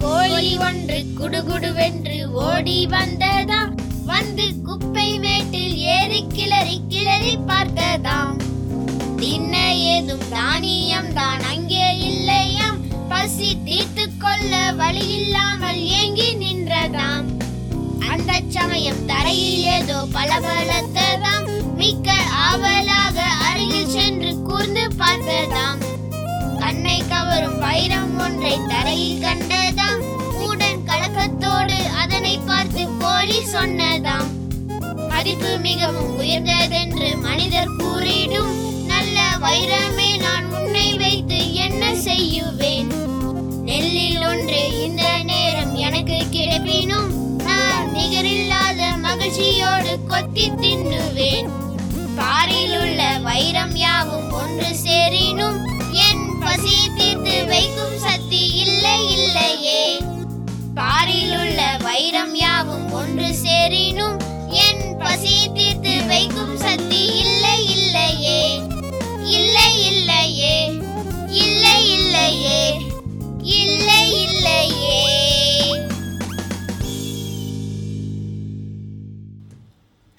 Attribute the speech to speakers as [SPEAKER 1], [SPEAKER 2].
[SPEAKER 1] கோழி ஒன்று குடுகுடுவென்று ஓடி வந்ததாம் வந்து குப்பை மேட்டில் ஏறி கிளறி கிளறி பார்த்ததாம் தின்ன ஏதும் தானியம் தான் அங்கே இல்லையாம். பசி தீர்த்து கொள்ள வழி இல்லாமல் ஏங்கி நின்றதாம். அந்த சமயம் தரையில் ஏதோ பளபளத்ததாம். மிக்க ஆவலாக அருகில் சென்று கூர்ந்து பார்த்ததாம். கண்ணை கவரும் வைரம் ஒன்றை தரையில் மதிப்பு மிகவும் உயர்ந்ததென்று மனிதர் கூறிடும். நல்ல வைரமே நான் உன்னை வைத்து என்ன செய்யுவேன்? நெல்லில் ஒன்று இந்த நேரம் எனக்கு கிடைப்பினும் நான் நிகரில்லாத மகிழ்ச்சியோடு கொத்தி தின்னுவேன். பாரில் உள்ள வைரம் யாவும் ஒன்று சேரினும் என் பசி தீர்த்து வைக்கும் சக்தி இல்லை இல்லையே. பாரில் உள்ள வைரம் யாவும் ஒன்று சேரினும் என் பசி தீர்த்து வைக்கும்